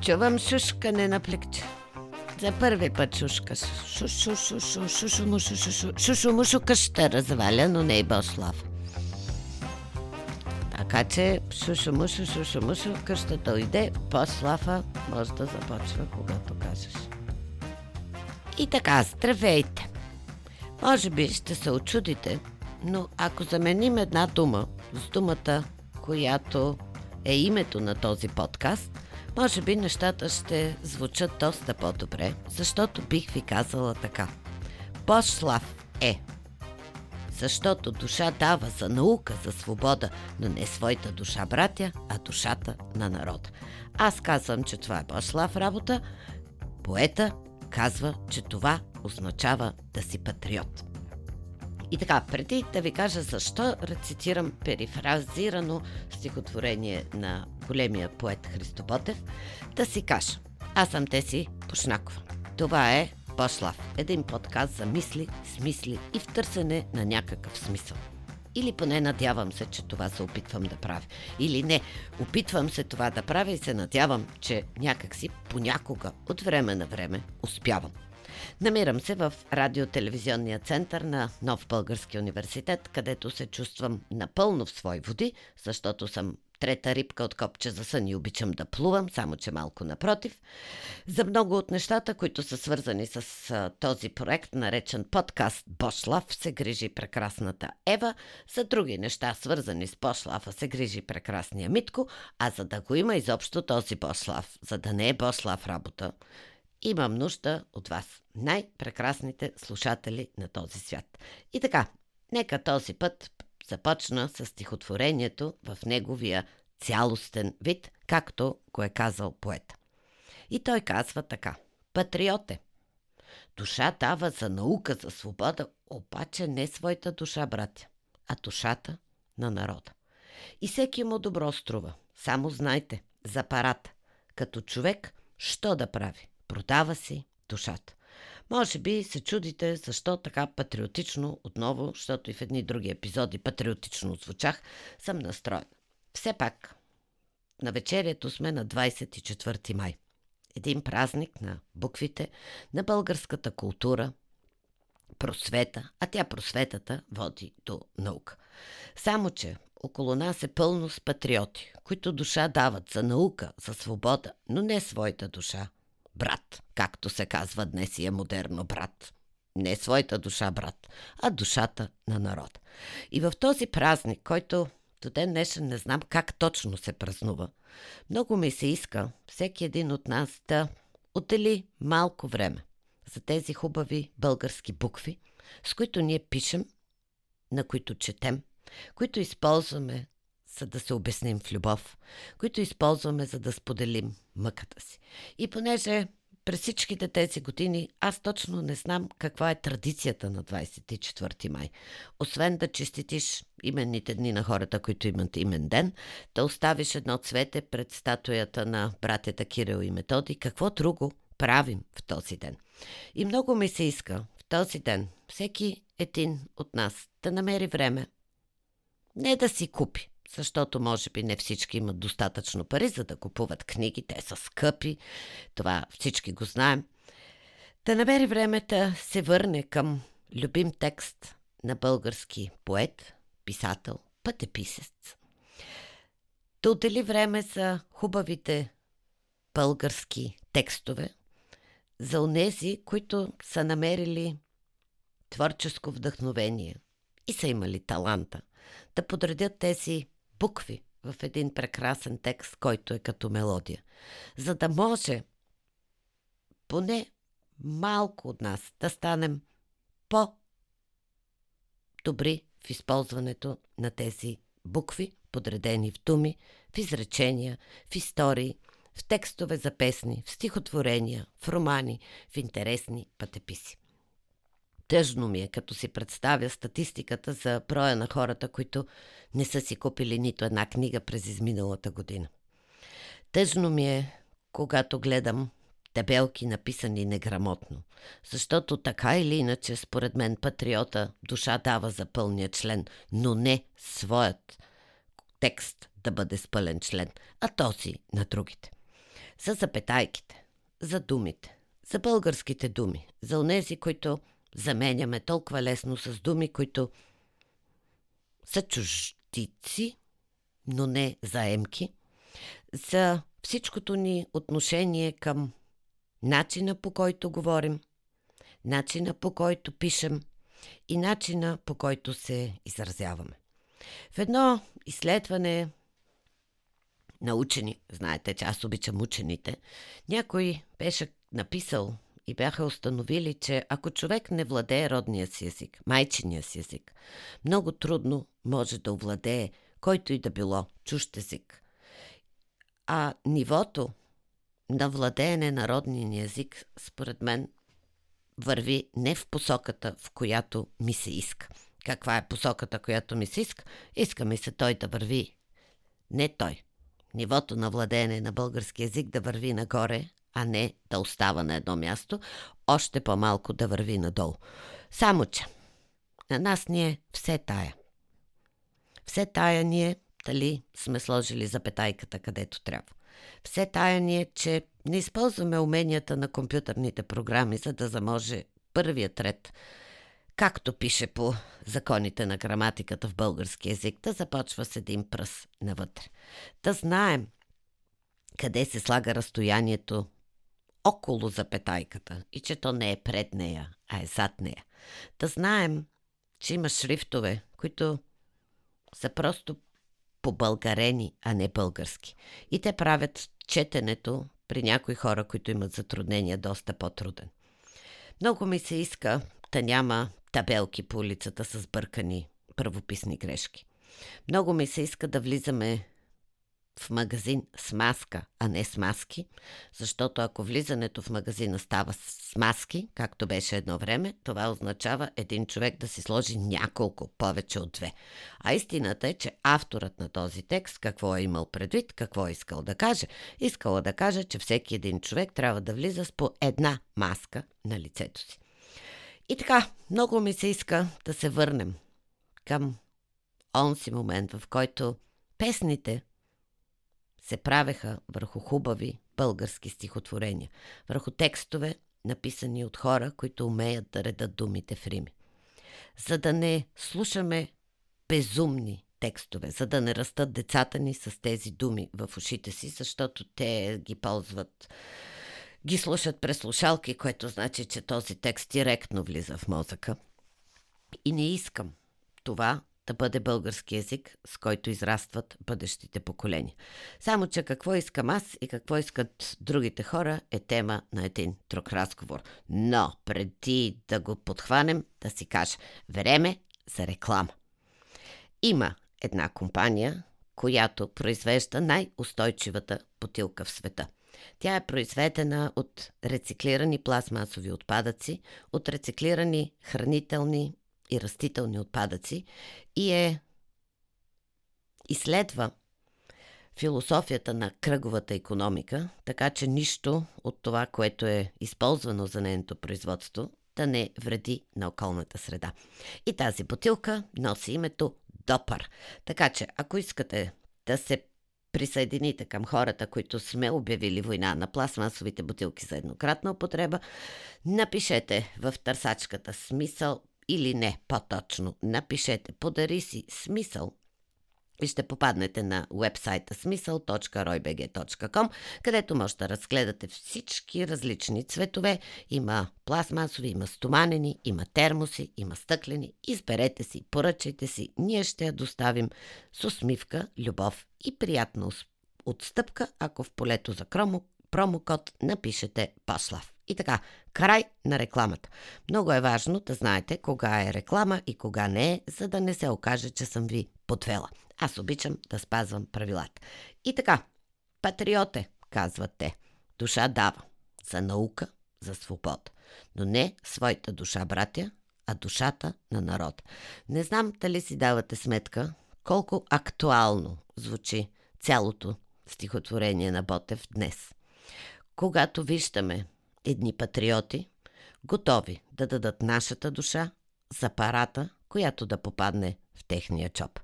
Чувам шушкане на плекче. За първи път шушка. Шушу, шушу, шушу, мушу, шушу, шушу, мушу къща разваля, но не и Бослав. Така че шушу, мушу, шушу, мушу, къщата уйде, Бослава може да започва, когато кажеш. И така, здравейте! Може би ще се очудите, но ако заменим една дума с думата, която е името на този подкаст, може би нещата ще звучат доста по-добре, защото бих ви казала така. Бошлав е. Защото душа дава за наука, за свобода, но не своята душа, братя, а душата на народа. Аз казвам, че това е Бошлав работа, поета казва, че това означава да си патриот. И така, преди да ви кажа защо рецитирам перифразирано стихотворение на големия поет Христо Ботев, да си кажа. Аз съм Теси Пушнакова. Това е Пошлав. Един подкаст за мисли, смисли и в търсене на някакъв смисъл. Или поне надявам се, че това се опитвам да правя. Или не, опитвам се това да правя и се надявам, че някакси понякога, от време на време, успявам. Намирам се в радиотелевизионния център на Нов Български университет, където се чувствам напълно в свои води, защото съм трета рибка от копче за сън и обичам да плувам, само че малко напротив. За много от нещата, които са свързани с а, този проект, наречен подкаст Бошлав, се грижи прекрасната Ева. За други неща, свързани с Бошлава, се грижи прекрасния Митко, а за да го има изобщо този Бошлав, за да не е Бошлав работа, имам нужда от вас, най-прекрасните слушатели на този свят. И така, нека този път започна с стихотворението в неговия цялостен вид, както го е казал поета. И той казва така. Патриоте. Душа дава за наука, за свобода, обаче не своята душа, братя, а душата на народа. И всеки му добро струва. Само знайте, за парата. Като човек, що да прави? Продава си душата. Може би се чудите защо така патриотично, отново, защото и в едни други епизоди патриотично звучах, съм настроен. Все пак, на вечерието сме на 24 май. Един празник на буквите, на българската култура, просвета, а тя просветата води до наука. Само, че около нас е пълно с патриоти, които душа дават за наука, за свобода, но не своята душа – брат, както се казва днес и е модерно брат. Не своята душа, брат, а душата на народ. И в този празник, който до ден днешен не знам как точно се празнува, много ми се иска всеки един от нас да отдели малко време за тези хубави български букви, с които ние пишем, на които четем, които използваме за да се обясним в любов, които използваме за да споделим мъката си. И понеже през всичките тези години аз точно не знам каква е традицията на 24 май. Освен да честитиш именните дни на хората, които имат имен ден, да оставиш едно цвете пред статуята на братята Кирил и Методи, какво друго правим в този ден. И много ми се иска в този ден всеки един от нас да намери време не да си купи, защото може би не всички имат достатъчно пари, за да купуват книги, те са скъпи, това всички го знаем. Да намери време да се върне към любим текст на български поет, писател, пътеписец. Да отдели време за хубавите български текстове, за онези, които са намерили творческо вдъхновение и са имали таланта да подредят тези букви в един прекрасен текст, който е като мелодия. За да може поне малко от нас да станем по-добри в използването на тези букви, подредени в думи, в изречения, в истории, в текстове за песни, в стихотворения, в романи, в интересни пътеписи. Тъжно ми е, като си представя статистиката за броя на хората, които не са си купили нито една книга през изминалата година. Тъжно ми е, когато гледам табелки написани неграмотно, защото така или иначе, според мен, патриота душа дава за пълния член, но не своят текст да бъде с пълен член, а този на другите. за запетайките, за думите, за българските думи, за онези, които заменяме толкова лесно с думи, които са чуждици, но не заемки, за всичкото ни отношение към начина по който говорим, начина по който пишем и начина по който се изразяваме. В едно изследване на учени, знаете, че аз обичам учените, някой беше написал и бяха установили, че ако човек не владее родния си език, майчиния си език, много трудно може да овладее който и да било чужд език. А нивото на владеене на родния ни език, според мен, върви не в посоката, в която ми се иска. Каква е посоката, която ми се иска? Иска ми се той да върви. Не той. Нивото на владеене на български язик да върви нагоре, а не да остава на едно място, още по-малко да върви надолу. Само, че на нас ни е все тая. Все тая ни е, дали сме сложили запетайката където трябва. Все тая ни е, че не използваме уменията на компютърните програми, за да заможе първият ред, както пише по законите на граматиката в български язик, да започва с един пръст навътре. Да знаем къде се слага разстоянието около запетайката и че то не е пред нея, а е зад нея. Да знаем, че има шрифтове, които са просто побългарени, а не български. И те правят четенето при някои хора, които имат затруднения, доста по-труден. Много ми се иска да няма табелки по улицата с бъркани правописни грешки. Много ми се иска да влизаме магазин с маска, а не с маски, защото ако влизането в магазина става с маски, както беше едно време, това означава един човек да си сложи няколко, повече от две. А истината е, че авторът на този текст какво е имал предвид, какво е искал да каже? Искала да каже, че всеки един човек трябва да влиза с по една маска на лицето си. И така, много ми се иска да се върнем към онзи момент, в който песните се правеха върху хубави български стихотворения, върху текстове, написани от хора, които умеят да редат думите в рими. За да не слушаме безумни текстове, за да не растат децата ни с тези думи в ушите си, защото те ги ползват, ги слушат през слушалки, което значи, че този текст директно влиза в мозъка. И не искам това да бъде български язик, с който израстват бъдещите поколения. Само, че какво искам аз и какво искат другите хора е тема на един друг разговор. Но преди да го подхванем, да си кажа време за реклама. Има една компания, която произвежда най-устойчивата бутилка в света. Тя е произведена от рециклирани пластмасови отпадъци, от рециклирани хранителни и растителни отпадъци и е изследва философията на кръговата економика, така че нищо от това, което е използвано за нейното производство, да не вреди на околната среда. И тази бутилка носи името Допър. Така че, ако искате да се присъедините към хората, които сме обявили война на пластмасовите бутилки за еднократна употреба, напишете в търсачката смисъл или не, по-точно, напишете подари си смисъл и ще попаднете на вебсайта смисъл.roybg.com, където може да разгледате всички различни цветове. Има пластмасови, има стоманени, има термоси, има стъклени. Изберете си, поръчайте си. Ние ще я доставим с усмивка, любов и приятна отстъпка, ако в полето за промокод напишете Паслав. И така, край на рекламата. Много е важно да знаете кога е реклама и кога не е, за да не се окаже, че съм ви подвела. Аз обичам да спазвам правилата. И така, патриоте, казват те. Душа дава. За наука, за свобода. Но не своята душа, братя, а душата на народ. Не знам дали си давате сметка колко актуално звучи цялото стихотворение на Ботев днес. Когато виждаме едни патриоти, готови да дадат нашата душа за парата, която да попадне в техния чоп.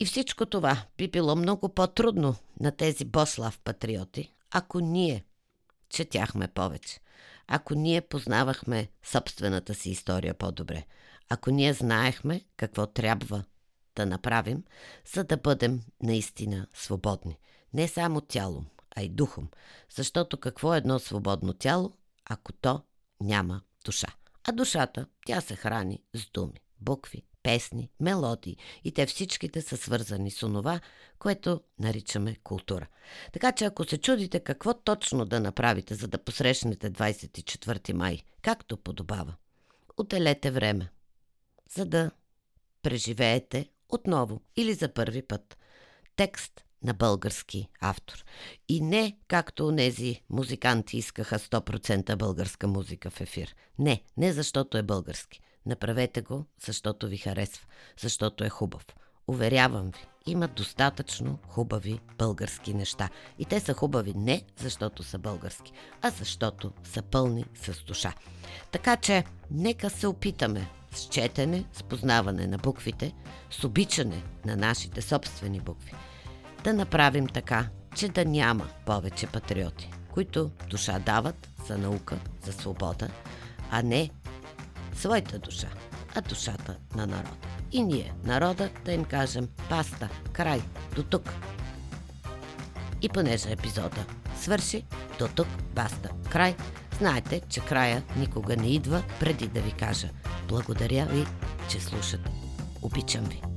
И всичко това би било много по-трудно на тези Бослав патриоти, ако ние четяхме повече, ако ние познавахме собствената си история по-добре, ако ние знаехме какво трябва да направим, за да бъдем наистина свободни. Не само тялом, а и духом. Защото какво е едно свободно тяло, ако то няма душа? А душата, тя се храни с думи, букви, песни, мелодии и те всичките са свързани с онова, което наричаме култура. Така че ако се чудите какво точно да направите, за да посрещнете 24 май, както подобава, отделете време, за да преживеете отново или за първи път текст на български автор. И не както нези музиканти искаха 100% българска музика в ефир. Не, не защото е български. Направете го, защото ви харесва, защото е хубав. Уверявам ви, има достатъчно хубави български неща. И те са хубави не защото са български, а защото са пълни с душа. Така че, нека се опитаме с четене, с познаване на буквите, с обичане на нашите собствени букви, да направим така, че да няма повече патриоти, които душа дават за наука, за свобода, а не своята душа, а душата на народа. И ние, народа, да им кажем паста, край, до тук. И понеже епизода свърши, до тук, баста, край, знаете, че края никога не идва преди да ви кажа благодаря ви, че слушате. Обичам ви.